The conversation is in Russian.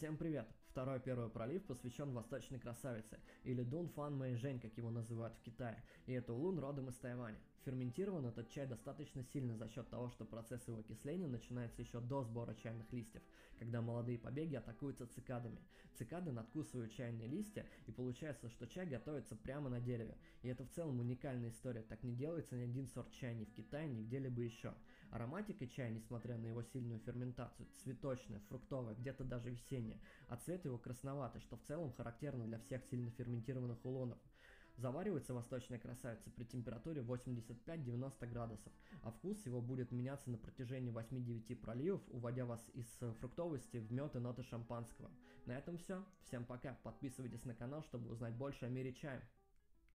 Всем привет! Второй первый пролив посвящен восточной красавице, или Дун Фан Мэй Жень, как его называют в Китае, и это улун родом из Тайваня. Ферментирован этот чай достаточно сильно за счет того, что процесс его окисления начинается еще до сбора чайных листьев, когда молодые побеги атакуются цикадами. Цикады надкусывают чайные листья, и получается, что чай готовится прямо на дереве. И это в целом уникальная история, так не делается ни один сорт чая ни в Китае, ни где-либо еще. Ароматика чая, несмотря на его сильную ферментацию, цветочная, фруктовая, где-то даже весенняя, а цвет его красноватый, что в целом характерно для всех сильно ферментированных улонов. Заваривается восточная красавица при температуре 85-90 градусов, а вкус его будет меняться на протяжении 8-9 проливов, уводя вас из фруктовости в мед и ноты шампанского. На этом все. Всем пока. Подписывайтесь на канал, чтобы узнать больше о мире чая.